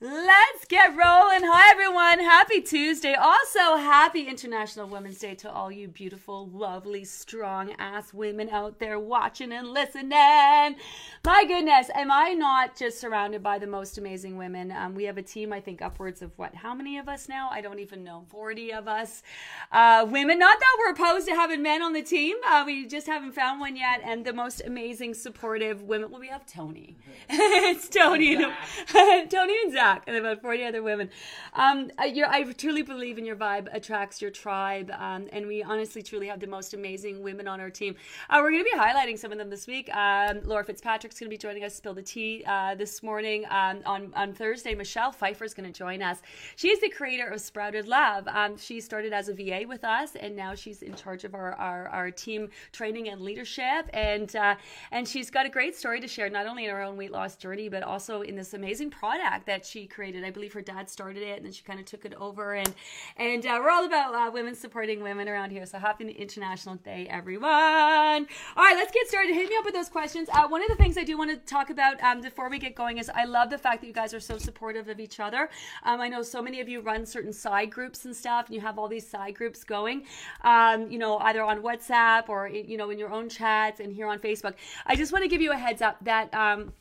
Let's get rolling. Hi, everyone. Happy Tuesday. Also, happy International Women's Day to all you beautiful, lovely, strong ass women out there watching and listening. My goodness, am I not just surrounded by the most amazing women? Um, we have a team, I think, upwards of what? How many of us now? I don't even know. 40 of us. Uh, women. Not that we're opposed to having men on the team. Uh, we just haven't found one yet. And the most amazing, supportive women. Well, we have Tony. it's Tony. And, Tony and Zach and about 40 other women. Um, I, I, truly believe in your vibe attracts your tribe. Um, and we honestly, truly have the most amazing women on our team. Uh, we're going to be highlighting some of them this week. Um, Laura Fitzpatrick's going to be joining us, Spill the Tea, uh, this morning. Um, on, on Thursday, Michelle Pfeiffer is going to join us. She's the creator of Sprouted Love. Um, she started as a VA with us, and now she's in charge of our, our, our team training and leadership. And, uh, and she's got a great story to share, not only in her own weight loss journey, but also in this amazing product that she created. I believe her dad started it, and then she kind of took it over. And and uh, we're all about uh, women supporting women around here. So happy International Day, everyone! All right, let's get started. Hit me up with those questions. Uh, one of the things I do want to talk about um, before we get going is I love the fact that you guys are so supportive of each other. Um, I know so many of you run certain side groups and stuff, and you have all these side groups going. Um, you know, either on WhatsApp or you know in your own chats and here on Facebook. I just want to give you a heads up that. Um,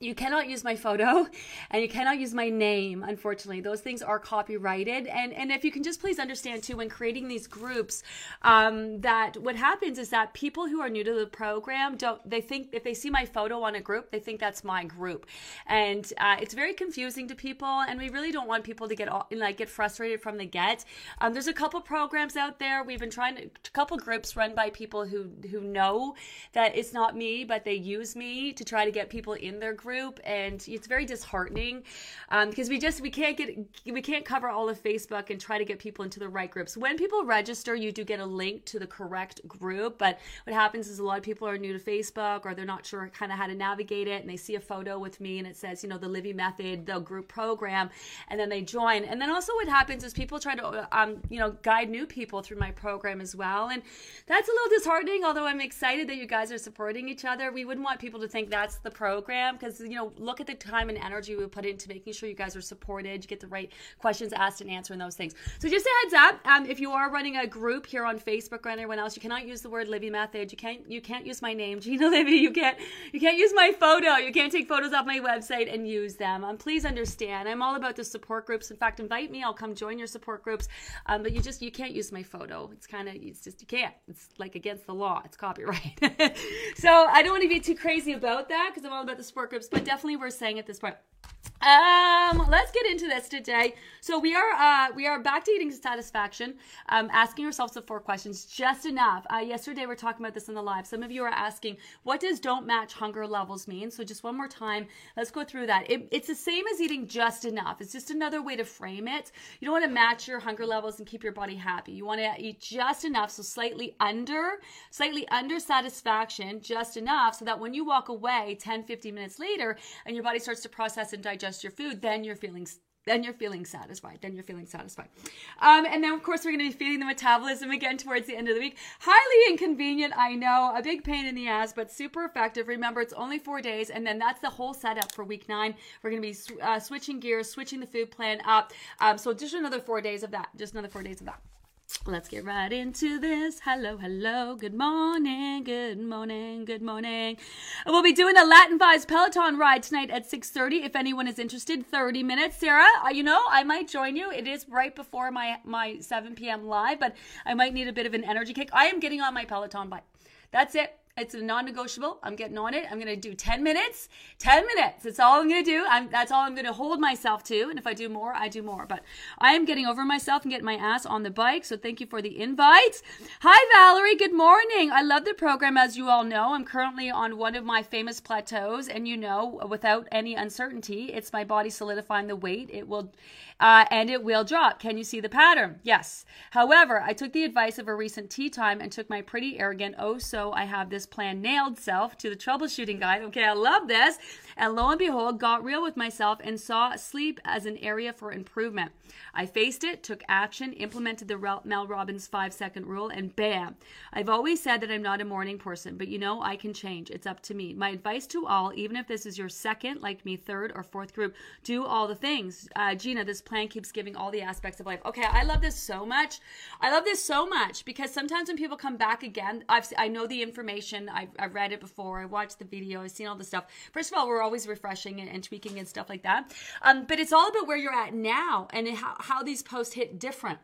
you cannot use my photo and you cannot use my name unfortunately. Those things are copyrighted. And and if you can just please understand too when creating these groups um, that what happens is that people who are new to the program don't they think if they see my photo on a group they think that's my group. And uh, it's very confusing to people and we really don't want people to get all, like get frustrated from the get. Um, there's a couple programs out there. We've been trying to a couple groups run by people who who know that it's not me but they use me to try to get people in their group and it's very disheartening um, because we just we can't get we can't cover all of facebook and try to get people into the right groups. When people register you do get a link to the correct group but what happens is a lot of people are new to facebook or they're not sure kind of how to navigate it and they see a photo with me and it says you know the livy method the group program and then they join. And then also what happens is people try to um, you know guide new people through my program as well and that's a little disheartening although i'm excited that you guys are supporting each other. We wouldn't want people to think that's the program because you know look at the time and energy we put into making sure you guys are supported you get the right questions asked and answered and those things. So just a heads up um, if you are running a group here on facebook or anyone else you cannot use the word livy method. You can't you can't use my name gina livy you can't you can't use my photo. You can't take photos off my website and use them. Um, please understand i'm all about the support groups. In fact invite me. I'll come join your support groups. Um, but you just you can't use my photo. It's kind of it's just you can't. It's like against the law. It's copyright. So i don't want to be too crazy about that because i'm all about the support groups but definitely we're saying at this point. Um, let's get into this today. So we are uh, we are back to eating satisfaction. Um, asking ourselves the four questions, just enough. Uh, yesterday we are talking about this in the live. Some of you are asking, what does don't match hunger levels mean? So just one more time, let's go through that. It, it's the same as eating just enough. It's just another way to frame it. You don't want to match your hunger levels and keep your body happy. You want to eat just enough, so slightly under, slightly under satisfaction, just enough, so that when you walk away 10, 15 minutes later, and your body starts to process and digest digest your food, then you're feeling then you're feeling satisfied. Then you're feeling satisfied. Um, and then, of course, we're going to be feeding the metabolism again towards the end of the week. Highly inconvenient, I know. A big pain in the ass, but super effective. Remember, it's only four days, and then that's the whole setup for week nine. We're going to be uh, switching gears, switching the food plan up. Um, so just another four days of that. Just another four days of that. Let's get right into this. Hello, hello. Good morning. Good morning. Good morning. We'll be doing a Latin Vibes Peloton ride tonight at 6:30. If anyone is interested, 30 minutes. Sarah, uh, you know, I might join you. It is right before my my 7 p.m. live, but I might need a bit of an energy kick. I am getting on my Peloton bike. That's it. It's a non-negotiable. I'm getting on it. I'm going to do 10 minutes. 10 minutes. That's all I'm going to do. I'm, that's all I'm going to hold myself to. And if I do more, I do more. But I am getting over myself and getting my ass on the bike. So thank you for the invite. Hi, Valerie. Good morning. I love the program. As you all know, I'm currently on one of my famous plateaus. And you know, without any uncertainty, it's my body solidifying the weight. It will, uh, and it will drop. Can you see the pattern? Yes. However, I took the advice of a recent tea time and took my pretty arrogant, oh, so I have this plan nailed self to the troubleshooting guide. Okay, I love this. And lo and behold, got real with myself and saw sleep as an area for improvement. I faced it, took action, implemented the Mel Robbins five second rule, and bam. I've always said that I'm not a morning person, but you know, I can change. It's up to me. My advice to all, even if this is your second, like me, third or fourth group, do all the things. Uh, Gina, this plan keeps giving all the aspects of life. Okay, I love this so much. I love this so much because sometimes when people come back again, I've, I know the information, I've, I've read it before, I watched the video, I've seen all the stuff. First of all, we're always refreshing and, and tweaking and stuff like that. Um, but it's all about where you're at now and how, how these posts hit different.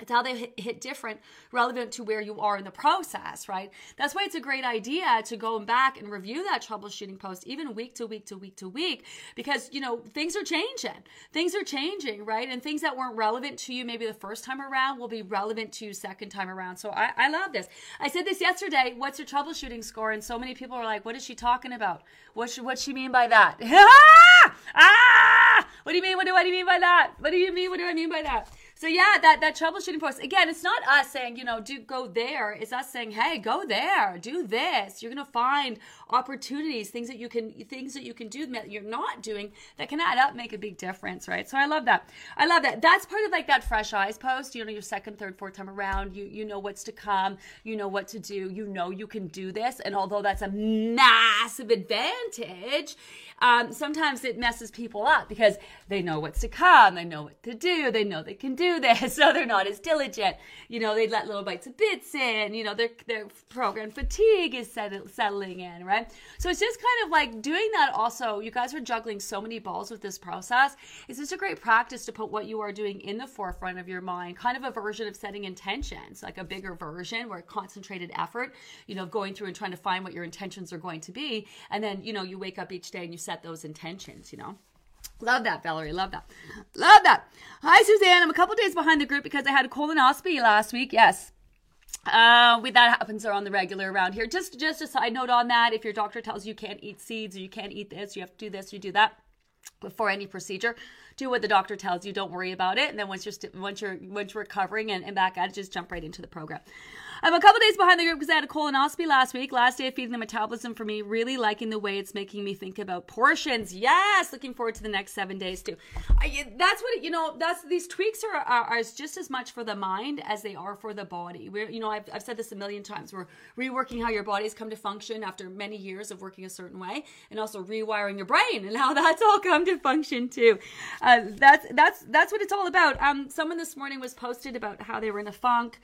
It's how they hit, different relevant to where you are in the process, right? That's why it's a great idea to go back and review that troubleshooting post even week to week to week to week because, you know, things are changing. Things are changing, right? And things that weren't relevant to you maybe the first time around will be relevant to you second time around. So I, I love this. I said this yesterday. What's your troubleshooting score? And so many people are like, what is she talking about? What should, what she mean by that? ah! ah! What do you mean? What do, what do you mean by that? What do you mean? What do I mean by that? So yeah, that that troubleshooting post again. It's not us saying you know do go there. It's us saying hey go there, do this. You're gonna find opportunities, things that you can things that you can do that you're not doing that can add up, make a big difference, right? So I love that. I love that. That's part of like that fresh eyes post. You know, your second, third, fourth time around. You you know what's to come. You know what to do. You know you can do this. And although that's a massive advantage, um, sometimes it messes people up because they know what's to come. They know what to do. They know they can do this, so they're not as diligent. You know, they let little bites of bits in. You know, their their program fatigue is settling in, right? So it's just kind of like doing that. Also, you guys are juggling so many balls with this process. It's just a great practice to put what you are doing in the forefront of your mind. Kind of a version of setting intentions, like a bigger version where concentrated effort. You know, going through and trying to find what your intentions are going to be, and then you know you wake up each day and you set those intentions. You know. Love that, Valerie. Love that. Love that. Hi, Suzanne. I'm a couple days behind the group because I had a colonoscopy last week. Yes. Uh, we, that happens on the regular around here. Just, just a side note on that. If your doctor tells you you can't eat seeds or you can't eat this, you have to do this, you do that before any procedure do what the doctor tells you don't worry about it and then once you're st- once you're once you're recovering and, and back at it just jump right into the program I'm a couple days behind the group because I had a colonoscopy last week. Last day of feeding the metabolism for me. Really liking the way it's making me think about portions. Yes, looking forward to the next seven days too. I, that's what you know. That's these tweaks are, are, are just as much for the mind as they are for the body. We're you know I've, I've said this a million times. We're reworking how your body's come to function after many years of working a certain way, and also rewiring your brain and how that's all come to function too. Uh, that's that's that's what it's all about. Um, someone this morning was posted about how they were in a funk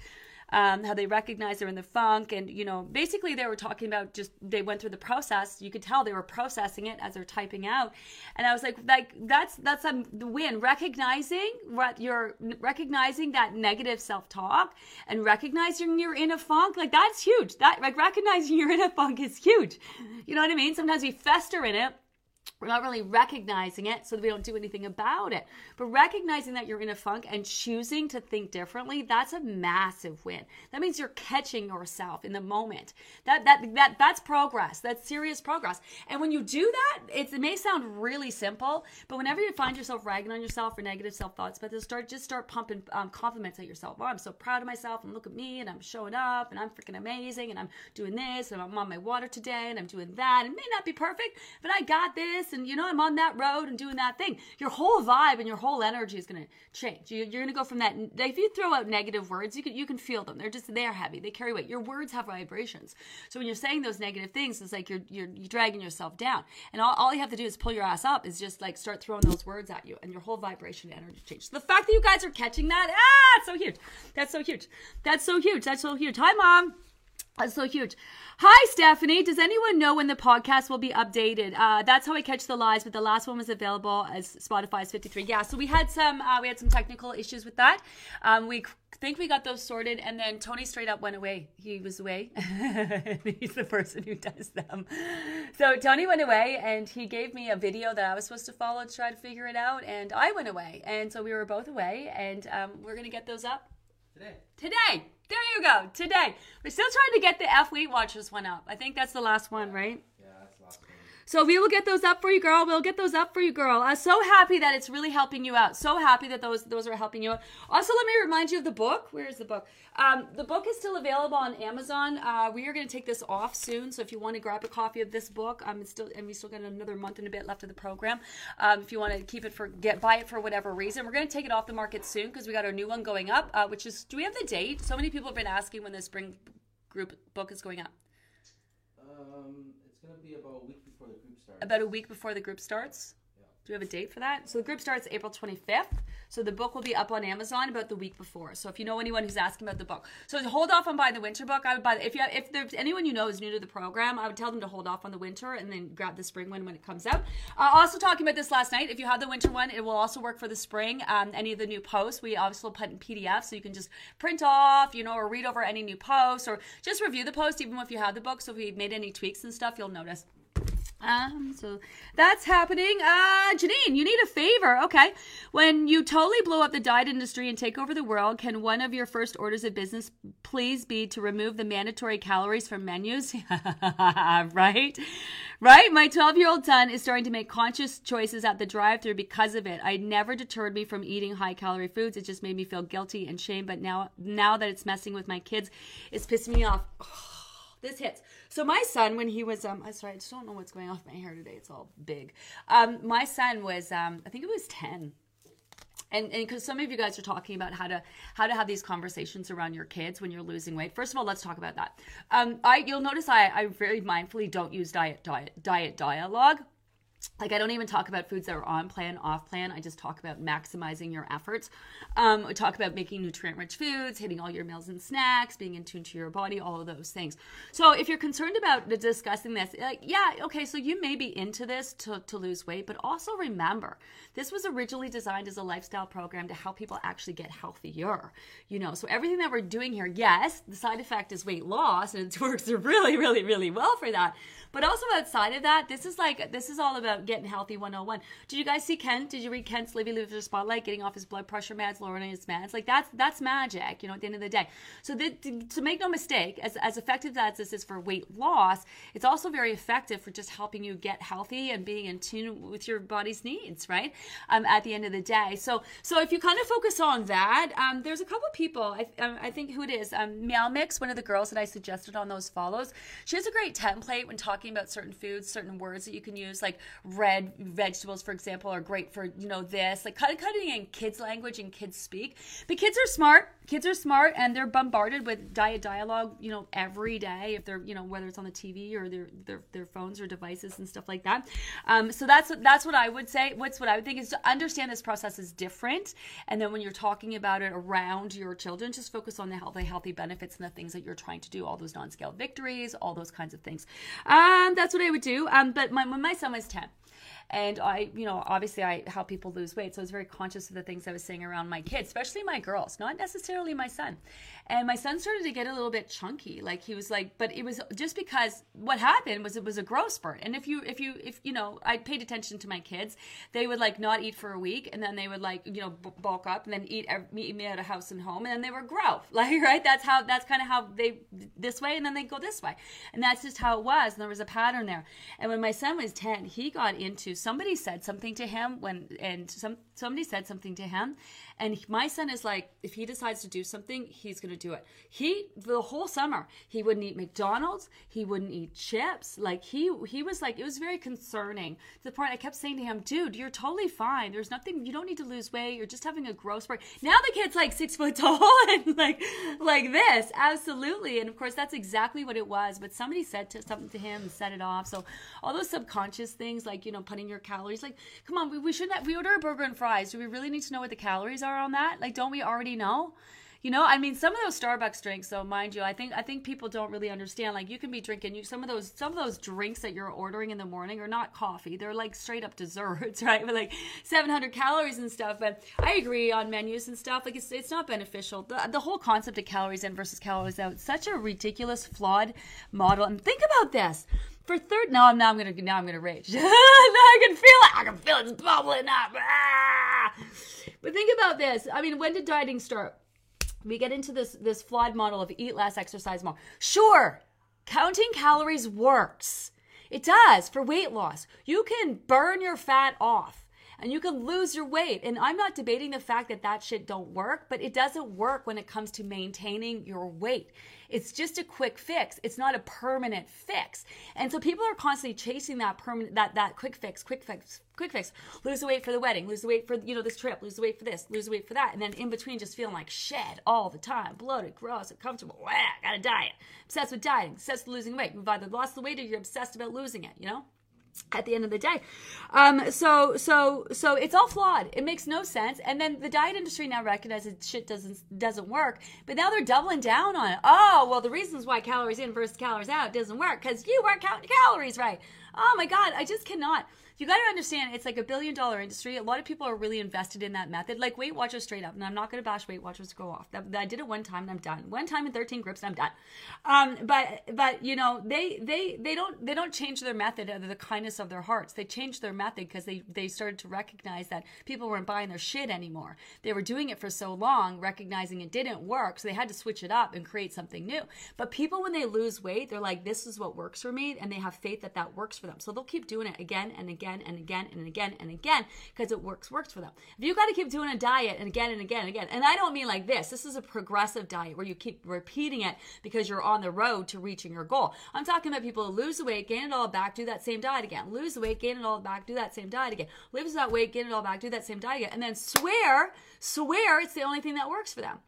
um, how they recognize they're in the funk. And, you know, basically they were talking about just, they went through the process. You could tell they were processing it as they're typing out. And I was like, like, that's, that's a win. Recognizing what you're recognizing that negative self talk and recognizing you're in a funk. Like that's huge. That, like recognizing you're in a funk is huge. You know what I mean? Sometimes we fester in it we're not really recognizing it so that we don't do anything about it. But recognizing that you're in a funk and choosing to think differently that's a massive win. That means you're catching yourself in the moment. That that that that's progress. That's serious progress. And when you do that it may sound really simple but whenever you find yourself ragging on yourself or negative self-thoughts but start just start pumping um, compliments at yourself. Oh i'm so proud of myself and look at me and i'm showing up and i'm freaking amazing and i'm doing this and i'm on my water today and i'm doing that. It may not be perfect but i got this this and you know i'm on that road and doing that thing. Your whole vibe and your whole energy is going to change. You, are going to go from that if you throw out negative words you can you can feel them. They're just they're heavy. They carry weight. Your words have vibrations. So when you're saying those negative things it's like you're you're, you're dragging yourself down. And all, all you have to do is pull your ass up is just like start throwing those words at you and your whole vibration and energy changes. The fact that you guys are catching that ah it's so huge. That's so huge. That's so huge. That's so huge. Hi mom that's so huge. Hi, Stephanie. Does anyone know when the podcast will be updated? Uh, that's how I catch the lies, but the last one was available as Spotify's 53. Yeah, so we had some uh, we had some technical issues with that. Um, we think we got those sorted, and then Tony straight up went away. He was away. He's the person who does them. So Tony went away, and he gave me a video that I was supposed to follow to try to figure it out, and I went away, and so we were both away, and um, we're gonna get those up today. Today. There you go. Today. We're still trying to get the F Weight Watchers one up. I think that's the last one, right? Yeah, that's the last one. So we will get those up for you, girl. We'll get those up for you, girl. I'm so happy that it's really helping you out. So happy that those those are helping you out. Also, let me remind you of the book. Where is the book? Um, the book is still available on Amazon. Uh, we are going to take this off soon, so if you want to grab a copy of this book, um, it's still and we still got another month and a bit left of the program. Um, if you want to keep it for get buy it for whatever reason, we're going to take it off the market soon because we got our new one going up. Uh, which is, do we have the date? So many people have been asking when the spring group book is going up. Um, it's gonna be about a week starts. about a week before the group starts. Do we have a date for that? So the group starts April 25th. So the book will be up on Amazon about the week before. So if you know anyone who's asking about the book, so hold off on buying the winter book. I would buy if you have, if there's anyone you know is new to the program, I would tell them to hold off on the winter and then grab the spring one when it comes out. Uh, also talking about this last night, if you have the winter one, it will also work for the spring. Um, any of the new posts, we also put in PDF, so you can just print off, you know, or read over any new posts, or just review the post even if you have the book. So if we made any tweaks and stuff, you'll notice. Um, so that's happening. Uh, Janine, you need a favor. Okay. When you totally blow up the diet industry and take over the world, can one of your first orders of business please be to remove the mandatory calories from menus? right? Right? My 12 year old son is starting to make conscious choices at the drive through because of it. I never deterred me from eating high calorie foods. It just made me feel guilty and shame. But now, now that it's messing with my kids, it's pissing me off. This hits. So my son, when he was, um, I'm sorry, I just don't know what's going on with my hair today. It's all big. Um, my son was, um, I think it was ten, and because some of you guys are talking about how to how to have these conversations around your kids when you're losing weight. First of all, let's talk about that. Um, I you'll notice I I very mindfully don't use diet diet diet dialogue like I don't even talk about foods that are on plan, off plan. I just talk about maximizing your efforts. Um, we talk about making nutrient-rich foods, hitting all your meals and snacks, being in tune to your body, all of those things. So if you're concerned about discussing this, like yeah, okay, so you may be into this to, to lose weight, but also remember this was originally designed as a lifestyle program to help people actually get healthier. You know, so everything that we're doing here, yes, the side effect is weight loss, and it works really, really, really well for that. But also outside of that, this is like this is all about getting healthy 101. Did you guys see Kent? Did you read Kent's "Living Livy Loser Spotlight, getting off his blood pressure meds, lowering his meds? Like that's that's magic, you know, at the end of the day. So the, to make no mistake, as, as effective as this is for weight loss, it's also very effective for just helping you get healthy and being in tune with your body's needs, right? Um, at the end of the day. So so if you kind of focus on that, um, there's a couple people, I, um, I think who it is, um, Meow Mix, one of the girls that I suggested on those follows. She has a great template when talking about certain foods, certain words that you can use, like red vegetables, for example, are great for, you know, this, like cutting in kids' language and kids speak. But kids are smart. Kids are smart and they're bombarded with diet dialogue, you know, every day if they're, you know, whether it's on the TV or their their, their phones or devices and stuff like that. Um, so that's that's what I would say. What's what I would think is to understand this process is different, and then when you're talking about it around your children, just focus on the healthy healthy benefits and the things that you're trying to do, all those non-scale victories, all those kinds of things. Um, that's what I would do. Um, but my, when my son was 10, and I, you know, obviously I help people lose weight. So I was very conscious of the things I was saying around my kids, especially my girls, not necessarily my son. And my son started to get a little bit chunky. Like he was like, but it was just because what happened was it was a growth spurt. And if you, if you, if, you know, I paid attention to my kids, they would like not eat for a week and then they would like, you know, bulk up and then eat, meet me at a house and home and then they were grow. Like, right. That's how, that's kind of how they, this way and then they go this way. And that's just how it was. And there was a pattern there. And when my son was 10, he got into somebody said something to him when and some somebody said something to him and my son is like if he decides to do something he's going to do it. He the whole summer he wouldn't eat mcdonald's he wouldn't eat chips. Like he he was like it was very concerning to the point i kept saying to him dude you're totally fine. There's nothing you don't need to lose weight. You're just having a growth spurt. Now the kid's like six foot tall and like like this. Absolutely. And of course that's exactly what it was. But somebody said to, something to him and set it off. So all those subconscious things like you know putting your calories. Like, come on, we, we shouldn't. Have, we order a burger and fries. Do we really need to know what the calories are on that? Like, don't we already know? You know, I mean, some of those Starbucks drinks, though, mind you, I think I think people don't really understand. Like, you can be drinking you some of those some of those drinks that you're ordering in the morning are not coffee; they're like straight up desserts, right? With like 700 calories and stuff. But I agree on menus and stuff. Like, it's it's not beneficial. The the whole concept of calories in versus calories out, such a ridiculous, flawed model. And think about this for third. No, now I'm gonna now I'm gonna rage. now I can feel it. I can feel it's bubbling up. Ah! But think about this. I mean, when did dieting start? we get into this this flawed model of eat less, exercise more. Sure, counting calories works. It does for weight loss. You can burn your fat off and you can lose your weight. And I'm not debating the fact that that shit don't work, but it doesn't work when it comes to maintaining your weight. It's just a quick fix. It's not a permanent fix. And so people are constantly chasing that permanent that that quick fix, quick fix, quick fix. Lose the weight for the wedding, lose the weight for you know this trip, lose the weight for this, lose the weight for that, and then in between just feeling like shit all the time, bloated, gross, uncomfortable. Wah, got to diet. Obsessed with dieting, obsessed with losing weight. You've either lost the weight or you're obsessed about losing it. You know at the end of the day. Um, so so so it's all flawed. It makes no sense. And then the diet industry now recognizes shit doesn't doesn't work, but now they're doubling down on it. Oh well, the reasons why calories in versus calories out doesn't work because you weren't counting calories right. Oh my god, I just cannot you got to understand it's like a billion dollar industry. A lot of people are really invested in that method. Like Weight Watchers straight up, and I'm not going to bash Weight Watchers go off. I did it one time and I'm done. One time in 13 grips and I'm done. Um, but but you know they they they don't they don't change their method out of the kindness of their hearts. They changed their method because they they started to recognize that people weren't buying their shit anymore. They were doing it for so long, recognizing it didn't work, so they had to switch it up and create something new. But people when they lose weight, they're like, this is what works for me, and they have faith that that works for them. So they'll keep doing it again and again again and again and again and again because it works works for them. If you got to keep doing a diet and again and again and again, and I don't mean like this. This is a progressive diet where you keep repeating it because you're on the road to reaching your goal. I'm talking about people who lose the weight, gain it all back, do that same diet again. Lose the weight, gain it all back, do that same diet again. Lose that weight, gain it all back, do that same diet again, and then swear, swear it's the only thing that works for them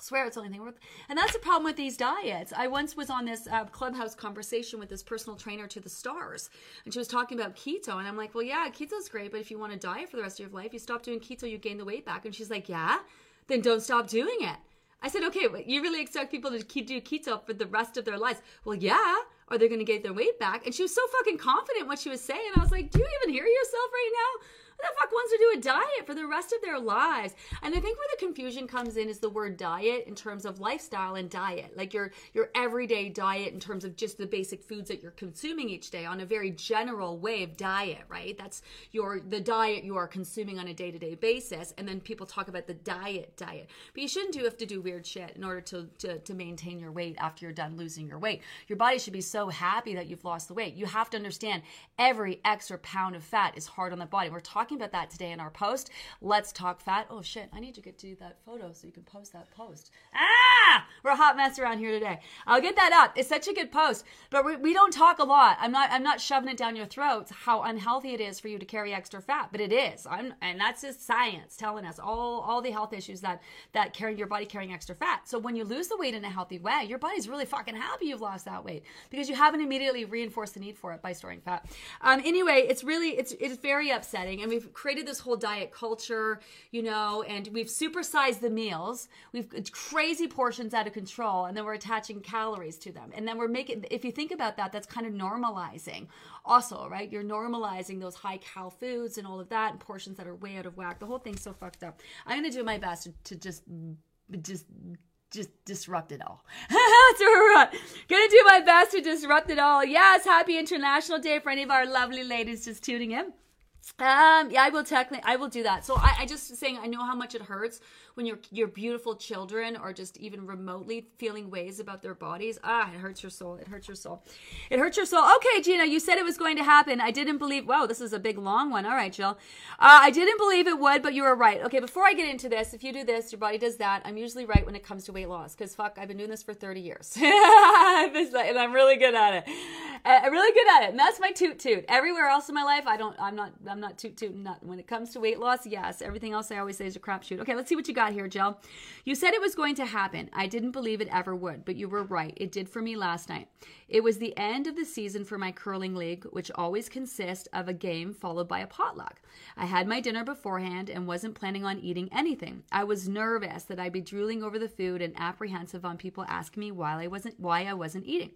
swear it's the only thing worth and that's the problem with these diets. I once was on this uh, clubhouse conversation with this personal trainer to the stars and she was talking about keto and i'm like well yeah keto's great but if you want to diet for the rest of your life you stop doing keto you gain the weight back. And she's like yeah? Then don't stop doing it. I said okay you really expect people to keep doing keto for the rest of their lives. Well yeah. Are they going to get their weight back? And she was so fucking confident what she was saying. I was like do you even hear yourself right now the fuck wants to do a diet for the rest of their lives? And I think where the confusion comes in is the word diet in terms of lifestyle and diet, like your your everyday diet in terms of just the basic foods that you're consuming each day on a very general way of diet, right? That's your the diet you are consuming on a day to day basis, and then people talk about the diet diet, but you shouldn't do have to do weird shit in order to, to to maintain your weight after you're done losing your weight. Your body should be so happy that you've lost the weight. You have to understand every extra pound of fat is hard on the body. We're talking talking about that today in our post. Let's talk fat. Oh shit, I need to get to that photo so you can post that post. Ah, we're a hot mess around here today. I'll get that up. It's such a good post, but we, we don't talk a lot. I'm not I'm not shoving it down your throats how unhealthy it is for you to carry extra fat, but it is. I'm and that's just science telling us all all the health issues that that carry your body carrying extra fat. So when you lose the weight in a healthy way, your body's really fucking happy you've lost that weight because you haven't immediately reinforced the need for it by storing fat. Um, anyway, it's really it's it's very upsetting, and we've created this whole diet culture, you know, and we've supersized the meals. We've crazy portions out of control, and then we're attaching calories to them. And then we're making, if you think about that, that's kind of normalizing also, right? You're normalizing those high cal foods and all of that, and portions that are way out of whack. The whole thing's so fucked up. I'm going to do my best to, just, just, just disrupt it all. That's. Gonna do my best to disrupt it all. Yes, happy International Day for any of our lovely ladies just tuning in. Um, yeah, I will technically, I will do that. So I, I just saying, I know how much it hurts when your your beautiful children are just even remotely feeling ways about their bodies. Ah, it hurts your soul. It hurts your soul. It hurts your soul. Okay, Gina, you said it was going to happen. I didn't believe. Whoa, this is a big long one. All right, Jill. Uh, I didn't believe it would, but you were right. Okay, before I get into this, if you do this, your body does that. I'm usually right when it comes to weight loss because fuck, I've been doing this for 30 years, and I'm really good at it. I'm really good at it, and that's my toot toot. Everywhere else in my life, I don't. I'm not. I'm not toot toot. Not when it comes to weight loss. Yes, everything else I always say is a crapshoot. Okay, let's see what you got here, Jill. You said it was going to happen. I didn't believe it ever would, but you were right. It did for me last night. It was the end of the season for my curling league, which always consists of a game followed by a potluck. I had my dinner beforehand and wasn't planning on eating anything. I was nervous that I'd be drooling over the food and apprehensive on people asking me why I wasn't why I wasn't eating.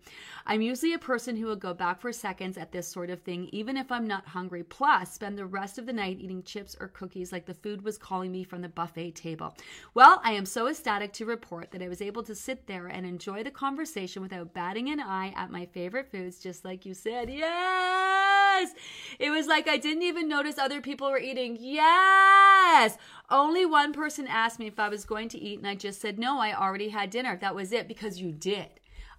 I'm usually a person who would go back for seconds at this sort of thing even if I'm not hungry. Plus, spend the rest of the night eating chips or cookies like the food was calling me from the buffet table. Well, I am so ecstatic to report that I was able to sit there and enjoy the conversation without batting an eye at my favorite foods, just like you said. Yes! It was like I didn't even notice other people were eating. Yes! Only one person asked me if I was going to eat, and I just said, no, I already had dinner. That was it because you did.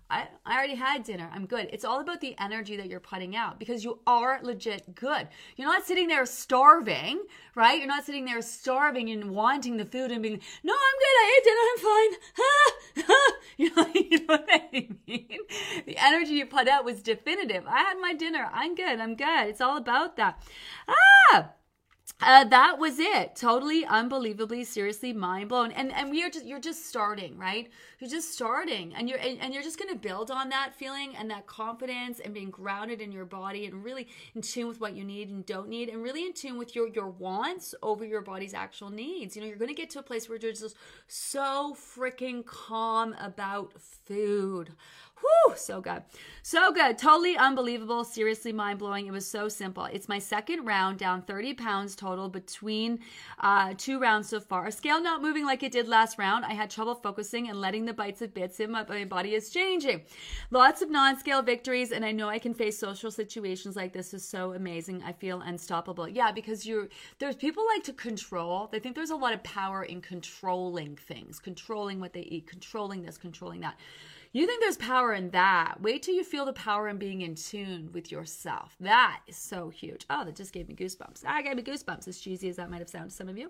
I, I already had dinner. I'm good. It's all about the energy that you're putting out because you are legit good. You're not sitting there starving, right? You're not sitting there starving and wanting the food and being, no, I'm good. I ate dinner. I'm fine. you, know, you know what I mean? The energy you put out was definitive. I had my dinner. I'm good. I'm good. It's all about that. Ah! Uh, that was it. Totally, unbelievably, seriously, mind blown. And and we are just you're just starting, right? You're just starting, and you're and, and you're just gonna build on that feeling and that confidence and being grounded in your body and really in tune with what you need and don't need, and really in tune with your your wants over your body's actual needs. You know, you're gonna get to a place where you're just so freaking calm about food. Whew, so good. So good. Totally unbelievable. Seriously mind blowing. It was so simple. It's my second round, down 30 pounds total between uh, two rounds so far. Scale not moving like it did last round. I had trouble focusing and letting the bites of bits in. My, body is changing. Lots of non scale victories, and I know I can face social situations like this. Is so amazing. I feel unstoppable. Yeah, because you're there's people like to control. They think there's a lot of power in controlling things, controlling what they eat, controlling this, controlling that. You think there's power in that. Wait till you feel the power in being in tune with yourself. That is so huge. Oh, that just gave me goosebumps. Ah, I gave me goosebumps, as cheesy as that might have sounded to some of you.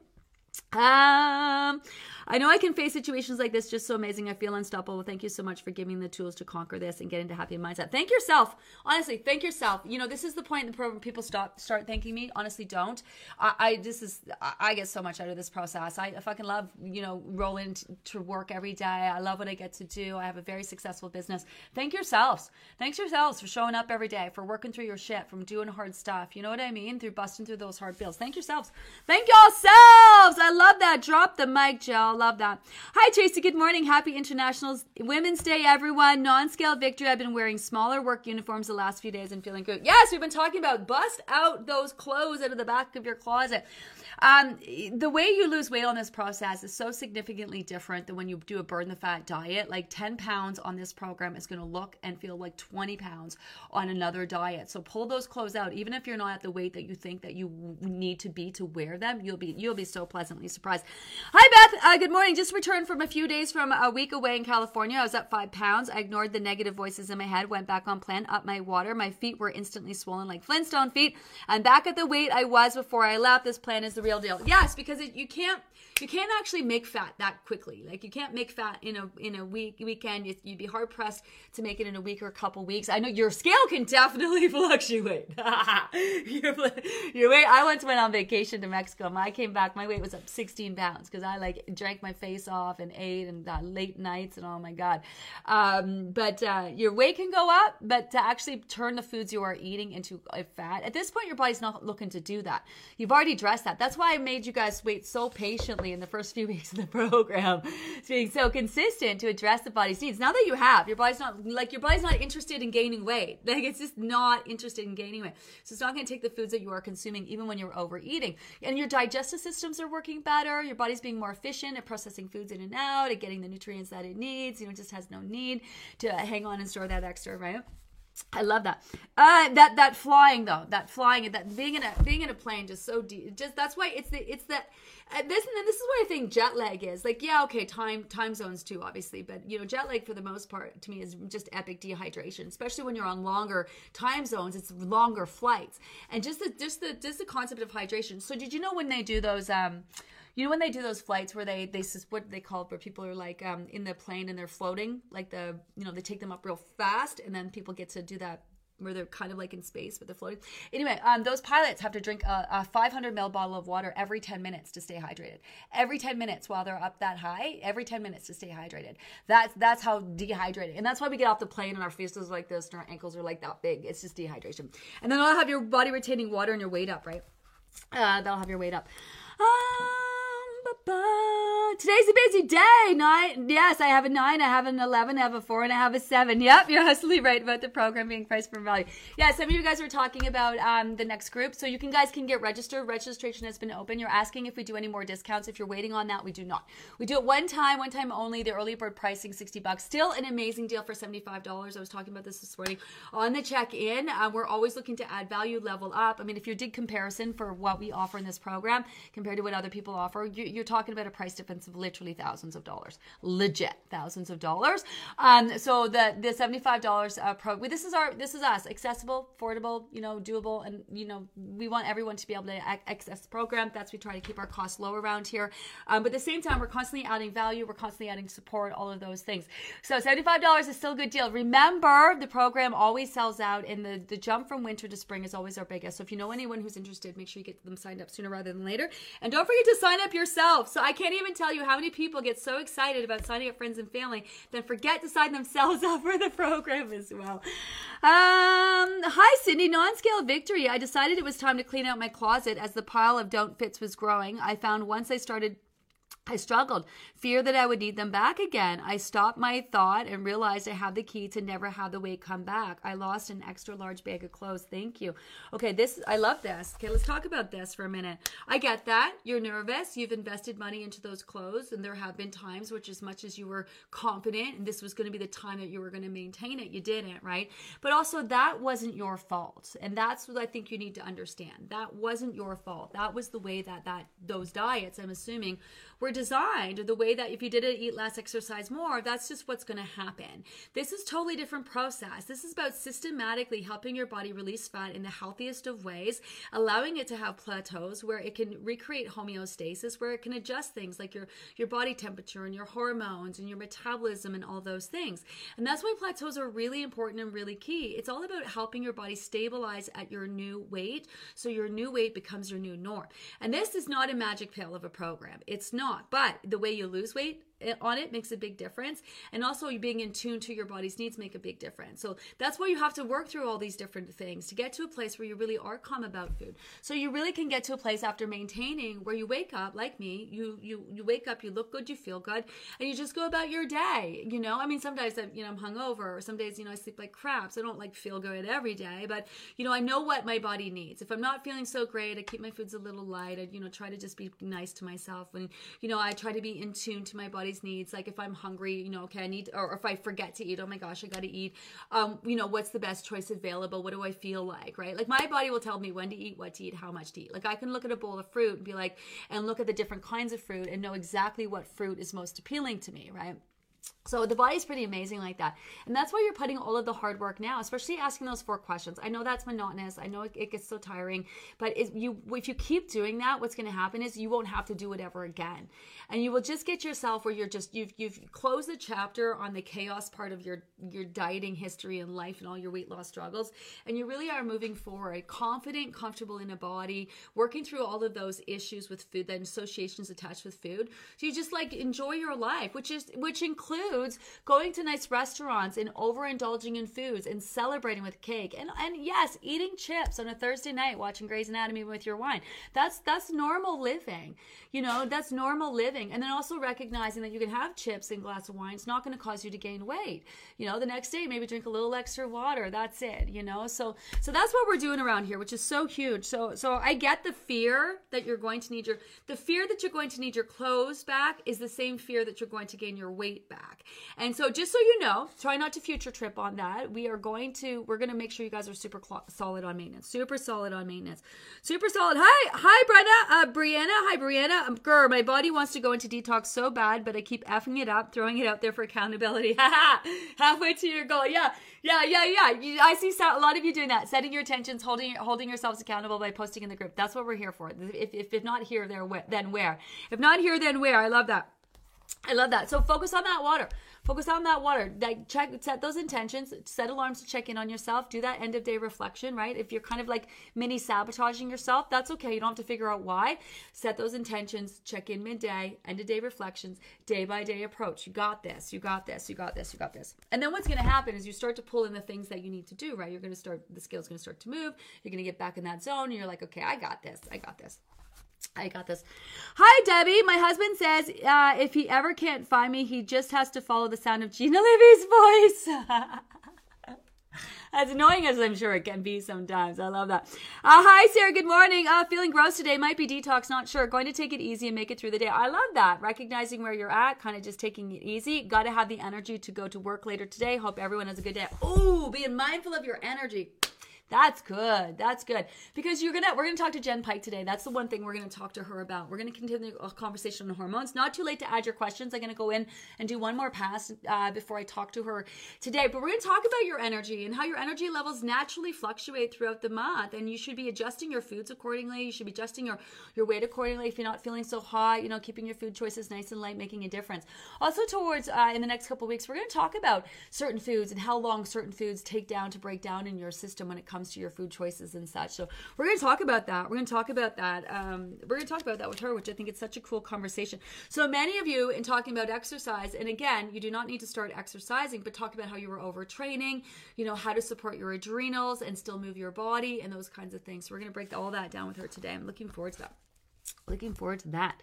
Um, I know I can face situations like this just so amazing. I feel unstoppable. Thank you so much for giving me the tools to conquer this and get into happy mindset. Thank yourself. Honestly, thank yourself. You know, this is the point in the program people stop start thanking me. Honestly, don't. I, I this is I get so much out of this process. I, I fucking love, you know, rolling t- to work every day. I love what I get to do. I have a very successful business. Thank yourselves. Thanks yourselves for showing up every day, for working through your shit, from doing hard stuff. You know what I mean? Through busting through those hard bills. Thank yourselves. Thank yourselves. I love that. Drop the mic, Jill. Love that. Hi, Tracy. Good morning. Happy International Women's Day, everyone. Non scale victory. I've been wearing smaller work uniforms the last few days and feeling good. Yes, we've been talking about bust out those clothes out of the back of your closet. Um, the way you lose weight on this process is so significantly different than when you do a burn the fat diet. Like 10 pounds on this program is going to look and feel like 20 pounds on another diet. So pull those clothes out, even if you're not at the weight that you think that you need to be to wear them. You'll be you'll be so pleasantly surprised. Hi Beth, uh, good morning. Just returned from a few days from a week away in California. I was up five pounds. I ignored the negative voices in my head, went back on plan, up my water. My feet were instantly swollen like Flintstone feet. I'm back at the weight I was before I left. This plan is the real deal. Yes, because it, you can't you can't actually make fat that quickly. Like you can't make fat in a in a week weekend. You'd be hard pressed to make it in a week or a couple weeks. I know your scale can definitely fluctuate. your, your weight. I once went on vacation to Mexico. I came back. My weight was up 16 pounds because I like drank my face off and ate and uh, late nights and oh my god. Um, but uh, your weight can go up, but to actually turn the foods you are eating into a fat at this point, your body's not looking to do that. You've already addressed that. That's why I made made you guys wait so patiently in the first few weeks of the program, it's being so consistent to address the body's needs. Now that you have, your body's not like your body's not interested in gaining weight. Like it's just not interested in gaining weight. So it's not going to take the foods that you are consuming, even when you're overeating. And your digestive systems are working better. Your body's being more efficient at processing foods in and out, at getting the nutrients that it needs. You know, it just has no need to hang on and store that extra, right? I love that. Uh, that that flying though, that flying, that being in a being in a plane, just so deep. Just that's why it's the it's that uh, this and this is what I think jet lag is. Like, yeah, okay, time time zones too, obviously, but you know, jet lag for the most part to me is just epic dehydration, especially when you're on longer time zones. It's longer flights, and just the just the just the concept of hydration. So, did you know when they do those? um you know when they do those flights where they they what they call it where people are like um in the plane and they're floating like the you know they take them up real fast and then people get to do that where they're kind of like in space but they're floating. Anyway um, those pilots have to drink a, a 500 ml bottle of water every 10 minutes to stay hydrated. Every 10 minutes while they're up that high every 10 minutes to stay hydrated. That's that's how dehydrated and that's why we get off the plane and our faces are like this and our ankles are like that big. It's just dehydration. And then i'll have your body retaining water and your weight up right? Uh, that'll have your weight up. Uh, Today's a busy day. Nine. Yes, I have a nine. I have an eleven. I have a four, and I have a seven. Yep, you're absolutely right about the program being priced for value. Yeah, some of you guys were talking about um, the next group, so you can guys can get registered. Registration has been open. You're asking if we do any more discounts. If you're waiting on that, we do not. We do it one time, one time only. The early bird pricing, sixty bucks. Still an amazing deal for seventy five dollars. I was talking about this this morning on the check in. Uh, we're always looking to add value, level up. I mean, if you did comparison for what we offer in this program compared to what other people offer, you, you're talking about a price difference of literally thousands of dollars, legit thousands of dollars. Um, so the the seventy five dollars uh, pro. This is our this is us accessible, affordable, you know, doable, and you know we want everyone to be able to access the program. That's we try to keep our costs low around here. Um, but at the same time, we're constantly adding value, we're constantly adding support, all of those things. So seventy five dollars is still a good deal. Remember, the program always sells out, and the the jump from winter to spring is always our biggest. So if you know anyone who's interested, make sure you get them signed up sooner rather than later. And don't forget to sign up yourself. So I can't even tell you how many people get so excited about signing up friends and family, then forget to sign themselves up for the program as well. Um, hi, Cindy. Non-scale victory. I decided it was time to clean out my closet as the pile of don't fits was growing. I found once I started I struggled, fear that I would need them back again. I stopped my thought and realized I have the key to never have the weight come back. I lost an extra large bag of clothes. Thank you. Okay, this I love this. Okay, let's talk about this for a minute. I get that. You're nervous. You've invested money into those clothes, and there have been times which as much as you were confident and this was going to be the time that you were going to maintain it, you didn't, right? But also that wasn't your fault. And that's what I think you need to understand. That wasn't your fault. That was the way that that those diets, I'm assuming, were designed the way that if you did it, eat less, exercise more, that's just what's going to happen. This is totally different process. This is about systematically helping your body release fat in the healthiest of ways, allowing it to have plateaus where it can recreate homeostasis, where it can adjust things like your your body temperature and your hormones and your metabolism and all those things. And that's why plateaus are really important and really key. It's all about helping your body stabilize at your new weight so your new weight becomes your new norm. And this is not a magic pill of a program. It's not not. But the way you lose weight on it makes a big difference. And also you being in tune to your body's needs make a big difference. So that's why you have to work through all these different things to get to a place where you really are calm about food. So you really can get to a place after maintaining where you wake up like me you you you wake up you look good you feel good and you just go about your day you know? I mean sometimes I, you know i'm hungover or some days you know i sleep like crap so i don't like feel good every day but you know i know what my body needs. If i'm not feeling so great i keep my foods a little light i you know try to just be nice to myself and you know i try to be in tune to my body's needs like if i'm hungry you know okay i need or if i forget to eat oh my gosh i gotta eat um you know what's the best choice available? What do i feel like right? Like my body will tell me when to eat what to eat how much to eat. Like i can look at a bowl of fruit and be like and look at the different kinds of fruit and know exactly what fruit is most appealing to me right so the body's pretty amazing like that. And that's why you're putting all of the hard work now, especially asking those four questions. I know that's monotonous. I know it, it gets so tiring, but if you if you keep doing that, what's going to happen is you won't have to do it ever again. And you will just get yourself where you're just you've you've closed the chapter on the chaos part of your your dieting history and life and all your weight loss struggles, and you really are moving forward, confident, comfortable in a body, working through all of those issues with food, the associations attached with food. So you just like enjoy your life, which is which includes includes going to nice restaurants and overindulging in foods and celebrating with cake and and yes, eating chips on a Thursday night watching Grey's Anatomy with your wine. That's that's normal living. You know, that's normal living. And then also recognizing that you can have chips and glass of wine. It's not going to cause you to gain weight. You know, the next day maybe drink a little extra water. That's it, you know. So so that's what we're doing around here, which is so huge. So so I get the fear that you're going to need your the fear that you're going to need your clothes back is the same fear that you're going to gain your weight back back. And so just so you know, try not to future trip on that. We are going to we're going to make sure you guys are super cl- solid on maintenance. Super solid on maintenance. Super solid. Hi, hi Brenna, uh, Brianna. Hi Brianna. Um, girl, my body wants to go into detox so bad, but I keep effing it up, throwing it out there for accountability. Halfway to your goal. Yeah. Yeah, yeah, yeah. You, I see a lot of you doing that, setting your intentions, holding holding yourselves accountable by posting in the group. That's what we're here for. If, if, if not here, there, then where? If not here, then where? I love that. I love that. So focus on that water. Focus on that water. Like check, set those intentions. Set alarms to check in on yourself. Do that end of day reflection. Right. If you're kind of like mini sabotaging yourself, that's okay. You don't have to figure out why. Set those intentions. Check in midday. End of day reflections. Day by day approach. You got this. You got this. You got this. You got this. And then what's going to happen is you start to pull in the things that you need to do. Right. You're going to start. The scale's going to start to move. You're going to get back in that zone. And you're like, okay, I got this. I got this. I got this. Hi, Debbie. My husband says uh, if he ever can't find me, he just has to follow the sound of Gina Livy's voice. as annoying as I'm sure it can be sometimes. I love that. Uh, hi, Sarah. Good morning. Uh, feeling gross today. Might be detox. Not sure. Going to take it easy and make it through the day. I love that. Recognizing where you're at, kind of just taking it easy. Got to have the energy to go to work later today. Hope everyone has a good day. Oh, being mindful of your energy That's good. That's good. Because you're gonna we're gonna talk to Jen Pike today. That's the one thing we're gonna talk to her about. We're gonna continue a conversation on hormones. Not too late to add your questions. I'm gonna go in and do one more pass uh, before I talk to her today. But we're gonna talk about your energy and how your energy levels naturally fluctuate throughout the month, and you should be adjusting your foods accordingly. You should be adjusting your your weight accordingly. If you're not feeling so hot, you know, keeping your food choices nice and light, making a difference. Also, towards uh, in the next couple weeks, we're gonna talk about certain foods and how long certain foods take down to break down in your system when it comes to your food choices and such. So we're going to talk about that. We're going to talk about that. Um, we're going to talk about that with her, which I think it's such a cool conversation. So many of you in talking about exercise, and again, you do not need to start exercising, but talk about how you were overtraining, you know, how to support your adrenals and still move your body and those kinds of things. So we're going to break all that down with her today. I'm looking forward to that. Looking forward to that.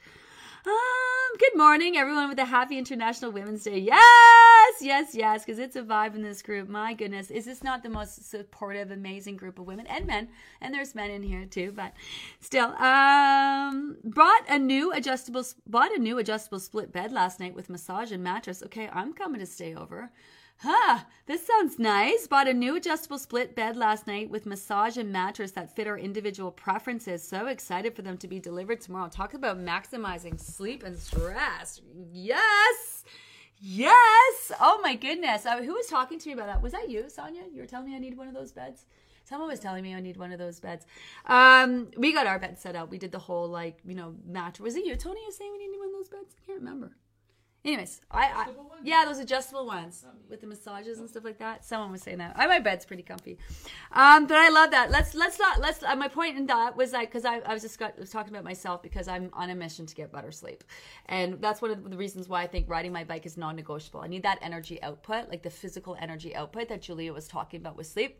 Um, good morning, everyone, with a happy International Women's Day. Yes, yes, yes, because it's a vibe in this group. My goodness, is this not the most supportive, amazing group of women and men? And there's men in here too, but still. Um, bought a new adjustable, bought a new adjustable split bed last night with massage and mattress. Okay, I'm coming to stay over. Huh, this sounds nice. Bought a new adjustable split bed last night with massage and mattress that fit our individual preferences. So excited for them to be delivered tomorrow. Talk about maximizing sleep and stress. Yes. Yes. Oh my goodness. Uh, who was talking to me about that? Was that you, Sonia? You were telling me I need one of those beds? Someone was telling me I need one of those beds. Um, we got our bed set up. We did the whole like, you know, mattress. Was it you, Tony? You saying we need one of those beds? I can't remember. Anyways, I, I yeah, those adjustable ones with the massages and stuff like that. Someone was saying that. I, my bed's pretty comfy, um, but I love that. Let's let's not let's. Uh, my point in that was like because I, I was just got, was talking about myself because I'm on a mission to get better sleep, and that's one of the reasons why I think riding my bike is non-negotiable. I need that energy output, like the physical energy output that Julia was talking about with sleep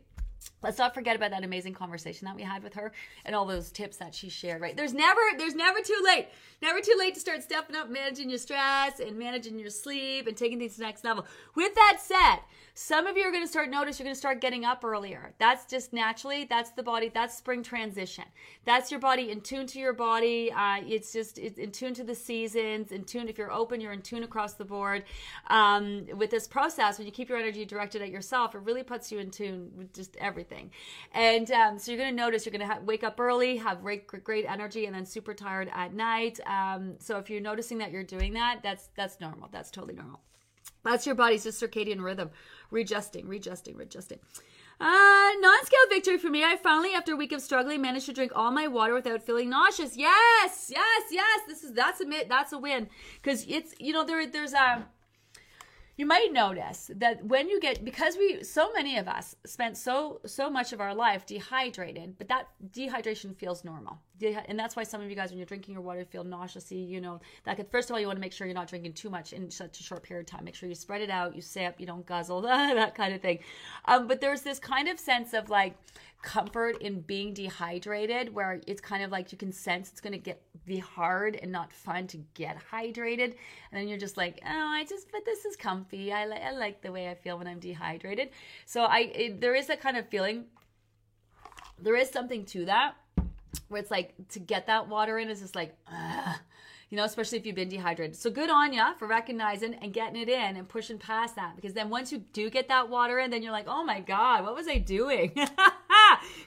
let's not forget about that amazing conversation that we had with her and all those tips that she shared right? There's never there's never too late. Never too late to start stepping up managing your stress and managing your sleep and taking things to the next level. With that said some of you are going to start notice you're going to start getting up earlier. That's just naturally that's the body that's spring transition. That's your body in tune to your body. Uh, it's just it's in tune to the seasons in tune if you're open you're in tune across the board. Um, with this process when you keep your energy directed at yourself it really puts you in tune with just everything and um, so you're going to notice you're going to wake up early have great, great energy and then super tired at night um, so if you're noticing that you're doing that that's that's normal that's totally normal that's your body's just circadian rhythm readjusting, readjusting, readjusting. Uh, non-scale victory for me. I finally, after a week of struggling, managed to drink all my water without feeling nauseous. Yes, yes, yes. This is that's a that's a win because it's you know there there's a you might notice that when you get because we so many of us spent so so much of our life dehydrated but that dehydration feels normal. And that's why some of you guys when you're drinking your water feel nauseousy you know that could first of all you want to make sure you're not drinking too much in such a short period of time. Make sure you spread it out you sip you don't guzzle that kind of thing. Um, but there's this kind of sense of like comfort in being dehydrated where it's kind of like you can sense it's going to get be hard and not fun to get hydrated. And then you're just like oh i just but this is comfy. I, li- I like the way i feel when i'm dehydrated. So i it, there is a kind of feeling there is something to that where it's like to get that water in is just like Ugh you know, especially if you've been dehydrated. So good on you for recognizing and getting it in and pushing past that. Because then once you do get that water in, then you're like, oh my God, what was I doing?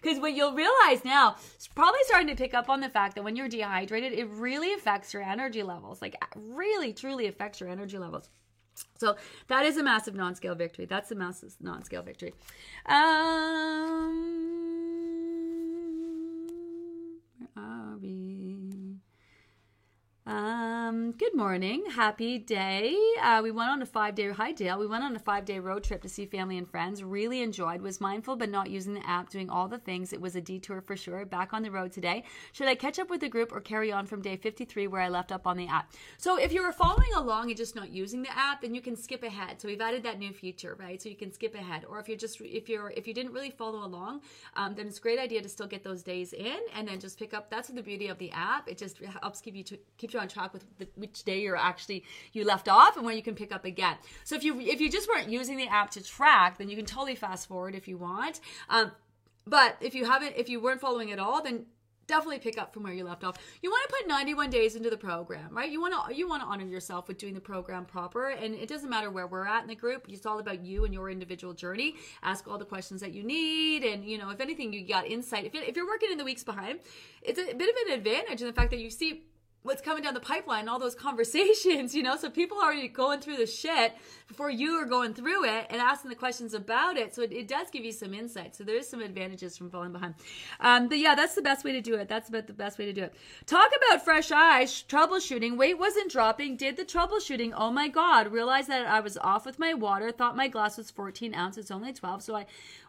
Because what you'll realize now, it's probably starting to pick up on the fact that when you're dehydrated, it really affects your energy levels. Like, really, truly affects your energy levels. So that is a massive non-scale victory. That's a massive non-scale victory. Um, Um, good morning. Happy day. Uh, we went on a five day, hi Dale. We went on a five day road trip to see family and friends. Really enjoyed. Was mindful but not using the app, doing all the things. It was a detour for sure. Back on the road today. Should I catch up with the group or carry on from day 53 where I left up on the app? So if you were following along and just not using the app, then you can skip ahead. So we've added that new feature, right? So you can skip ahead. Or if you're just, if you're, if you didn't really follow along, um, then it's a great idea to still get those days in and then just pick up. That's the beauty of the app. It just helps keep you to keep you on track with the, which day you're actually you left off and when you can pick up again. So if you if you just weren't using the app to track, then you can totally fast forward if you want. Um, but if you haven't, if you weren't following at all, then definitely pick up from where you left off. You want to put 91 days into the program, right? You want to you want to honor yourself with doing the program proper, and it doesn't matter where we're at in the group. It's all about you and your individual journey. Ask all the questions that you need, and you know if anything, you got insight. If, if you're working in the weeks behind, it's a bit of an advantage in the fact that you see what's coming down the pipeline, all those conversations, you know. So people are already going through the shit before you are going through it and asking the questions about it. So it, it does give you some insight. So there is some advantages from falling behind. Um, but yeah, that's the best way to do it. That's about the best way to do it. Talk about fresh eyes, troubleshooting. Weight wasn't dropping. Did the troubleshooting. Oh my God. Realized that I was off with my water. Thought my glass was 14 ounces. It's only 12. So I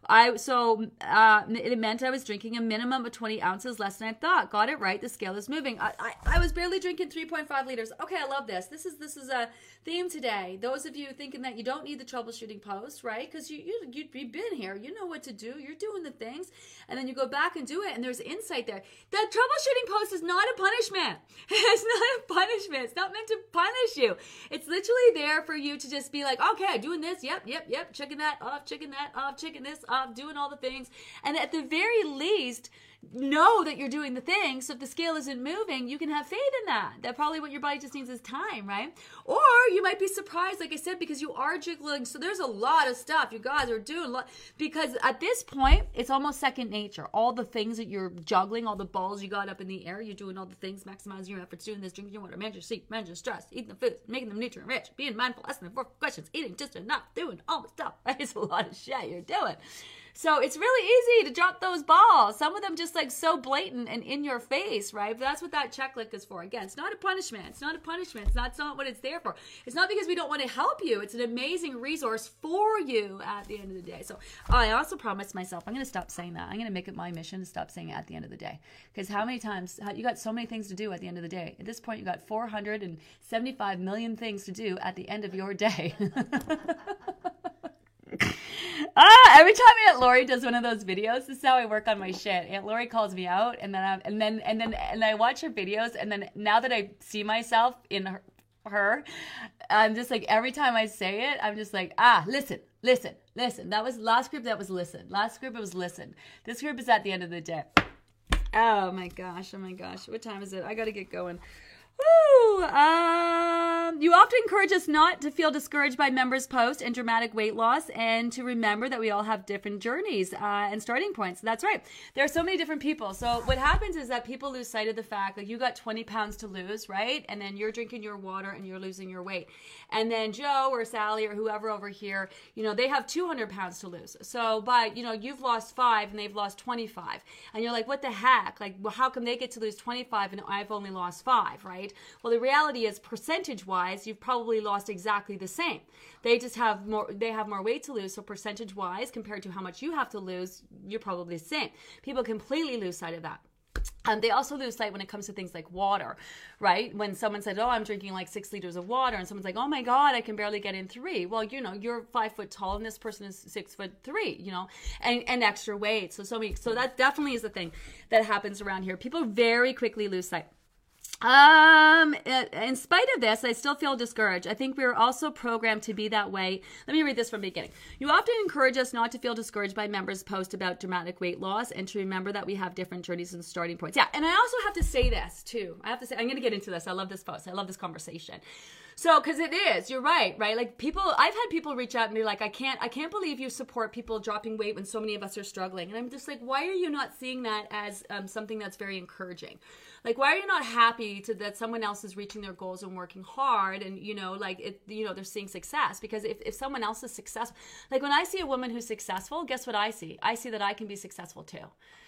I so uh, it meant I was drinking a minimum of 20 ounces less than I thought. Got it right. The scale is moving. I, I, I was barely drinking 3.5 liters. Okay, I love this. This is this is a theme today. Those of you thinking that you don't need the troubleshooting post, right? Because you, you you you've been here. You know what to do. You're doing the things, and then you go back and do it, and there's insight there. The troubleshooting post is not a punishment. It's not a punishment. It's not meant to punish you. It's literally there for you to just be like, okay, doing this. Yep, yep, yep. Checking that off. Checking that off. Checking this off doing all the things. And at the very least, know that you're doing the thing. So if the scale isn't moving, you can have faith in that. That probably what your body just needs is time, right? Or you might be surprised, like I said, because you are jiggling. So there's a lot of stuff you guys are doing. Because at this point, it's almost second nature. All the things that you're juggling, all the balls you got up in the air, you're doing all the things, maximizing your efforts, doing this, drinking your water, managing your sleep, managing stress, eating the food, making them nutrient rich, being mindful, asking the four questions, eating just enough, doing all the stuff. It's a lot of shit you're doing. So it's really easy to drop those balls. Some of them just like so blatant and in your face, right? But that's what that checklist is for. Again, it's not a punishment. It's not a punishment. It's not, it's not what it's there for. It's not because we don't want to help you. It's an amazing resource for you at the end of the day. So I also promised myself I'm going to stop saying that. I'm going to make it my mission to stop saying at the end of the day. Because how many times you got so many things to do at the end of the day? At this point, you got 475 million things to do at the end of your day. ah, every time Aunt Lori does one of those videos, this is how I work on my shit. Aunt Lori calls me out, and then I, and then and then and I watch her videos, and then now that I see myself in her, her, I'm just like every time I say it, I'm just like ah, listen, listen, listen. That was last group. That was listen. Last group it was listen. This group is at the end of the day. Oh my gosh! Oh my gosh! What time is it? I gotta get going. Woo! Um, you often encourage us not to feel discouraged by members' posts and dramatic weight loss, and to remember that we all have different journeys uh, and starting points. That's right. There are so many different people. So what happens is that people lose sight of the fact that you got 20 pounds to lose, right? And then you're drinking your water and you're losing your weight. And then Joe or Sally or whoever over here, you know, they have 200 pounds to lose. So by you know you've lost five and they've lost 25, and you're like, what the heck? Like, well, how come they get to lose 25 and I've only lost five, right? Well, the reality is percentage wise, you've probably lost exactly the same. They just have more they have more weight to lose, so percentage wise compared to how much you have to lose, you're probably the same. People completely lose sight of that. Um, they also lose sight when it comes to things like water, right? When someone says, "Oh, I'm drinking like six liters of water," and someone's like, "Oh my God, I can barely get in three. Well, you know, you're five foot tall, and this person is six foot three, you know, and and extra weight. So so many. So that definitely is the thing that happens around here. People very quickly lose sight. Um, in spite of this, I still feel discouraged. I think we are also programmed to be that way. Let me read this from the beginning. You often encourage us not to feel discouraged by members' post about dramatic weight loss and to remember that we have different journeys and starting points. Yeah, and I also have to say this too. I have to say, I'm going to get into this. I love this post. I love this conversation. So, because it is, you're right, right? Like people, I've had people reach out and be like, I can't, I can't believe you support people dropping weight when so many of us are struggling. And I'm just like, why are you not seeing that as um, something that's very encouraging? Like, why are you not happy to that someone else is reaching their goals and working hard and, you know, like it, you know, they're seeing success because if, if someone else is successful, like when I see a woman who's successful, guess what I see? I see that I can be successful too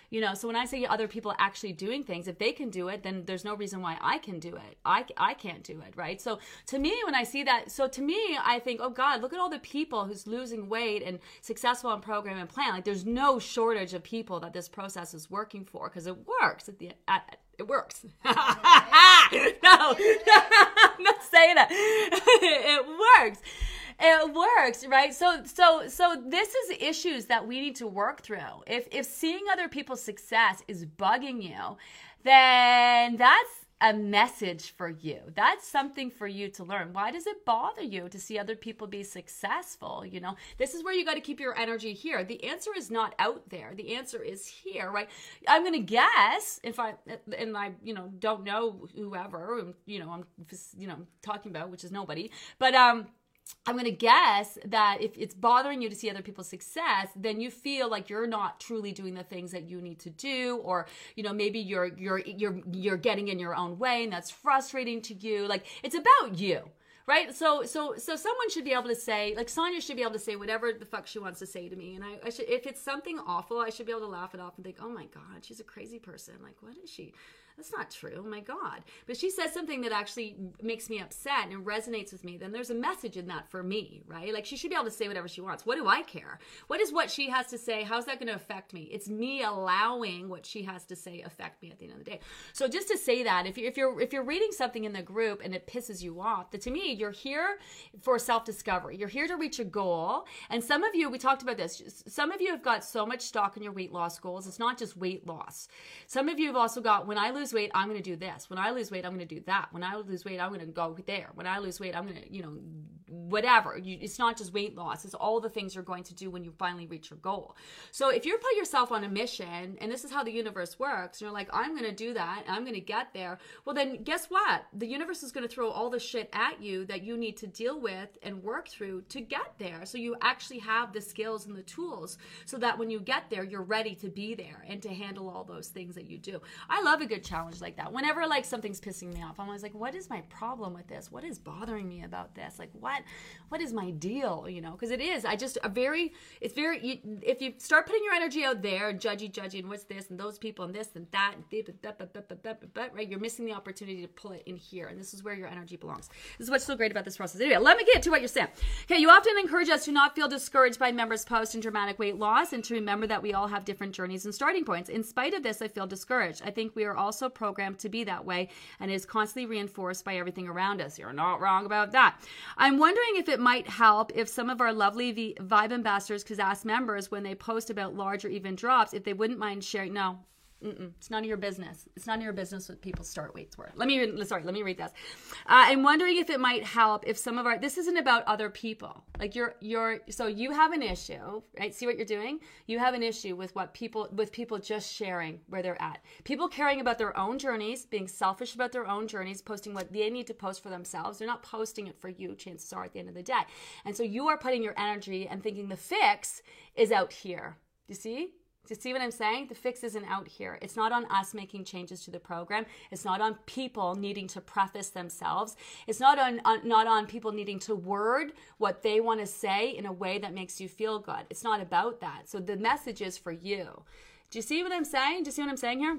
you know so when i say other people actually doing things if they can do it then there's no reason why i can do it. I, I can't do it right? So to me when i see that so to me i think oh god look at all the people who's losing weight and successful on program and plan. Like there's no shortage of people that this process is working for because it works at the at, it works. no, I'm not saying that. it works it works right so so so this is issues that we need to work through if if seeing other people's success is bugging you then that's a message for you. That's something for you to learn. Why does it bother you to see other people be successful? You know, this is where you got to keep your energy here. The answer is not out there. The answer is here, right? I'm going to guess if I and I, you know, don't know whoever, you know, I'm you know, talking about, which is nobody. But um I'm going to guess that if it's bothering you to see other people's success, then you feel like you're not truly doing the things that you need to do or you know maybe you're you're you're you're getting in your own way and that's frustrating to you. Like it's about you. Right, so so so someone should be able to say, like Sonia should be able to say whatever the fuck she wants to say to me, and I, I should, if it's something awful, I should be able to laugh it off and think, oh my god, she's a crazy person. Like, what is she? That's not true. Oh my God. But she says something that actually makes me upset and resonates with me. Then there's a message in that for me, right? Like she should be able to say whatever she wants. What do I care? What is what she has to say? How's that going to affect me? It's me allowing what she has to say affect me at the end of the day. So just to say that, if, you, if you're if you're reading something in the group and it pisses you off, that to me you're here for self discovery. You're here to reach a goal. And some of you, we talked about this. Some of you have got so much stock in your weight loss goals. It's not just weight loss. Some of you have also got when I lose lose weight, I'm going to do this. When I lose weight, I'm going to do that. When I lose weight, I'm going to go there. When I lose weight, I'm going to, you know, whatever. You, it's not just weight loss, it's all the things you're going to do when you finally reach your goal. So if you put yourself on a mission, and this is how the universe works, and you're like, I'm going to do that, I'm going to get there, well, then guess what? The universe is going to throw all the shit at you that you need to deal with and work through to get there. So you actually have the skills and the tools so that when you get there, you're ready to be there and to handle all those things that you do. I love a good challenge like that. Whenever like something's pissing me off, I'm always like, what is my problem with this? What is bothering me about this? Like, what? what is my deal you know because it is i just a very it's very you, if you start putting your energy out there judgy judgy and what's this and those people and this and that and but right you're missing the opportunity to pull it in here and this is where your energy belongs this is what's so great about this process anyway let me get to what you're saying okay you often encourage us to not feel discouraged by members post and dramatic weight loss and to remember that we all have different journeys and starting points in spite of this i feel discouraged i think we are also programmed to be that way and is constantly reinforced by everything around us. You're not wrong about that. I'm wondering if it might help if some of our lovely v- Vibe ambassadors could ask members when they post about large or even drops if they wouldn't mind sharing. No, Mm-mm. It's none of your business. It's none of your business what people's start weights were. Let me sorry. Let me read this. Uh, I'm wondering if it might help if some of our. This isn't about other people. Like you're you're so you have an issue, right? See what you're doing. You have an issue with what people with people just sharing where they're at. People caring about their own journeys, being selfish about their own journeys, posting what they need to post for themselves. They're not posting it for you. Chances are at the end of the day, and so you are putting your energy and thinking the fix is out here. You see? Do you see what I'm saying? The fix isn't out here. It's not on us making changes to the program. It's not on people needing to preface themselves. It's not on, on not on people needing to word what they want to say in a way that makes you feel good. It's not about that. So the message is for you. Do you see what I'm saying? Do you see what I'm saying here?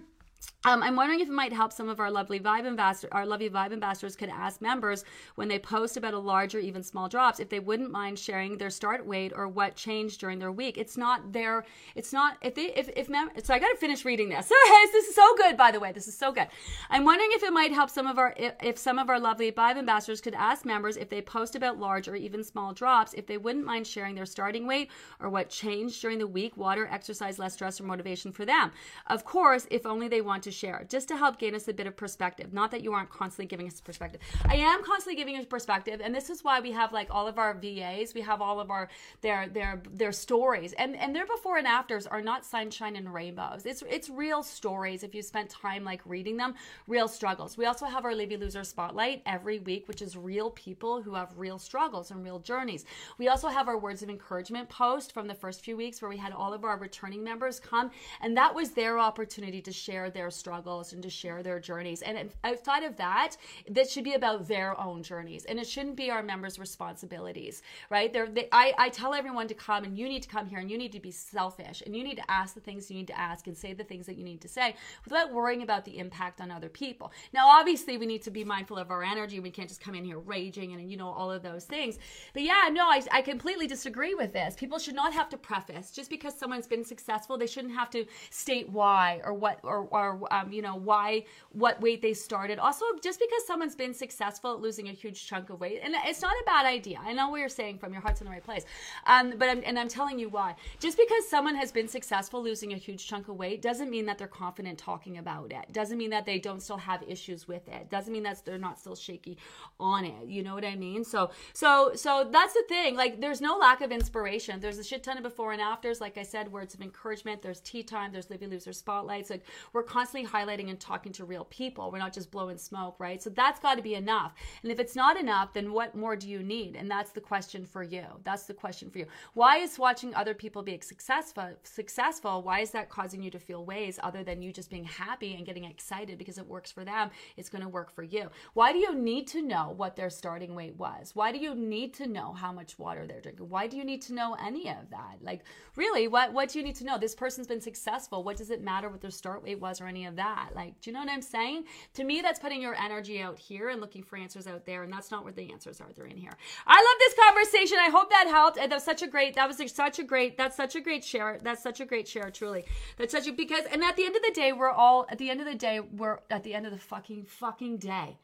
Um, I'm wondering if it might help some of our lovely Vibe ambassadors, our lovely Vibe ambassadors could ask members when they post about a large or even small drops if they wouldn't mind sharing their start weight or what changed during their week. It's not their, it's not if they if if mem- so I got to finish reading this. this is so good, by the way. This is so good. I'm wondering if it might help some of our if, if some of our lovely Vibe ambassadors could ask members if they post about large or even small drops if they wouldn't mind sharing their starting weight or what changed during the week, water, exercise, less stress, or motivation for them. Of course, if only they want to share, just to help gain us a bit of perspective. Not that you aren't constantly giving us perspective. I am constantly giving us perspective, and this is why we have like all of our VAs. We have all of our their their their stories, and and their before and afters are not sunshine and rainbows. It's it's real stories. If you spent time like reading them, real struggles. We also have our Livy Loser Spotlight every week, which is real people who have real struggles and real journeys. We also have our words of encouragement post from the first few weeks where we had all of our returning members come, and that was their opportunity to share their their struggles and to share their journeys. And outside of that, that should be about their own journeys, and it shouldn't be our members' responsibilities, right? They, I, I tell everyone to come, and you need to come here, and you need to be selfish, and you need to ask the things you need to ask, and say the things that you need to say, without worrying about the impact on other people. Now, obviously, we need to be mindful of our energy. We can't just come in here raging and you know all of those things. But yeah, no, I, I completely disagree with this. People should not have to preface just because someone's been successful. They shouldn't have to state why or what or, or or um, you know why what weight they started. Also, just because someone's been successful at losing a huge chunk of weight, and it's not a bad idea. I know what you're saying from your heart's in the right place, um, but I'm, and I'm telling you why. Just because someone has been successful losing a huge chunk of weight doesn't mean that they're confident talking about it. Doesn't mean that they don't still have issues with it. Doesn't mean that they're not still shaky on it. You know what I mean? So so so that's the thing. Like there's no lack of inspiration. There's a shit ton of before and afters. Like I said, words of encouragement. There's tea time. There's Livy Loser spotlights. Like we're constantly highlighting and talking to real people. We're not just blowing smoke, right? So that's got to be enough. And if it's not enough, then what more do you need? And that's the question for you. That's the question for you. Why is watching other people be successful successful? Why is that causing you to feel ways other than you just being happy and getting excited because it works for them? It's going to work for you. Why do you need to know what their starting weight was? Why do you need to know how much water they're drinking? Why do you need to know any of that? Like, really, what what do you need to know? This person's been successful. What does it matter what their start weight was or any of that? Like, do you know what I'm saying? To me, that's putting your energy out here and looking for answers out there, and that's not where the answers are. They're in here. I love this conversation. I hope that helped. Uh, that was such a great. That was such a great. That's such a great share. That's such a great share. Truly, that's such a because. And at the end of the day, we're all. At the end of the day, we're at the end of the fucking fucking day.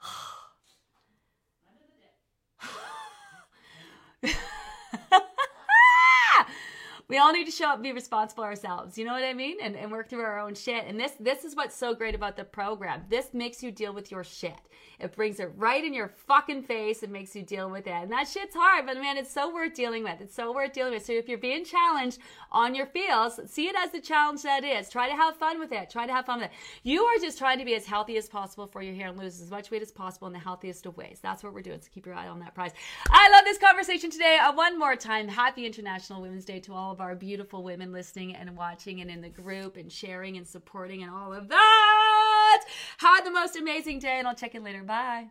we all need to show up be responsible ourselves you know what i mean? And, and work through our own shit. And this this is what's so great about the program. This makes you deal with your shit. It brings it right in your fucking face and makes you deal with it. And that shit's hard but man it's so worth dealing with. It's so worth dealing with. So if you're being challenged on your feels see it as the challenge that is. Try to have fun with it. Try to have fun with it. You are just trying to be as healthy as possible for your hair and lose as much weight as possible in the healthiest of ways. That's what we're doing. So keep your eye on that prize. I love this conversation today. Uh, one more time. Happy international women's day to all of our beautiful women listening and watching and in the group and sharing and supporting and all of that. Have the most amazing day, and I'll check in later. Bye.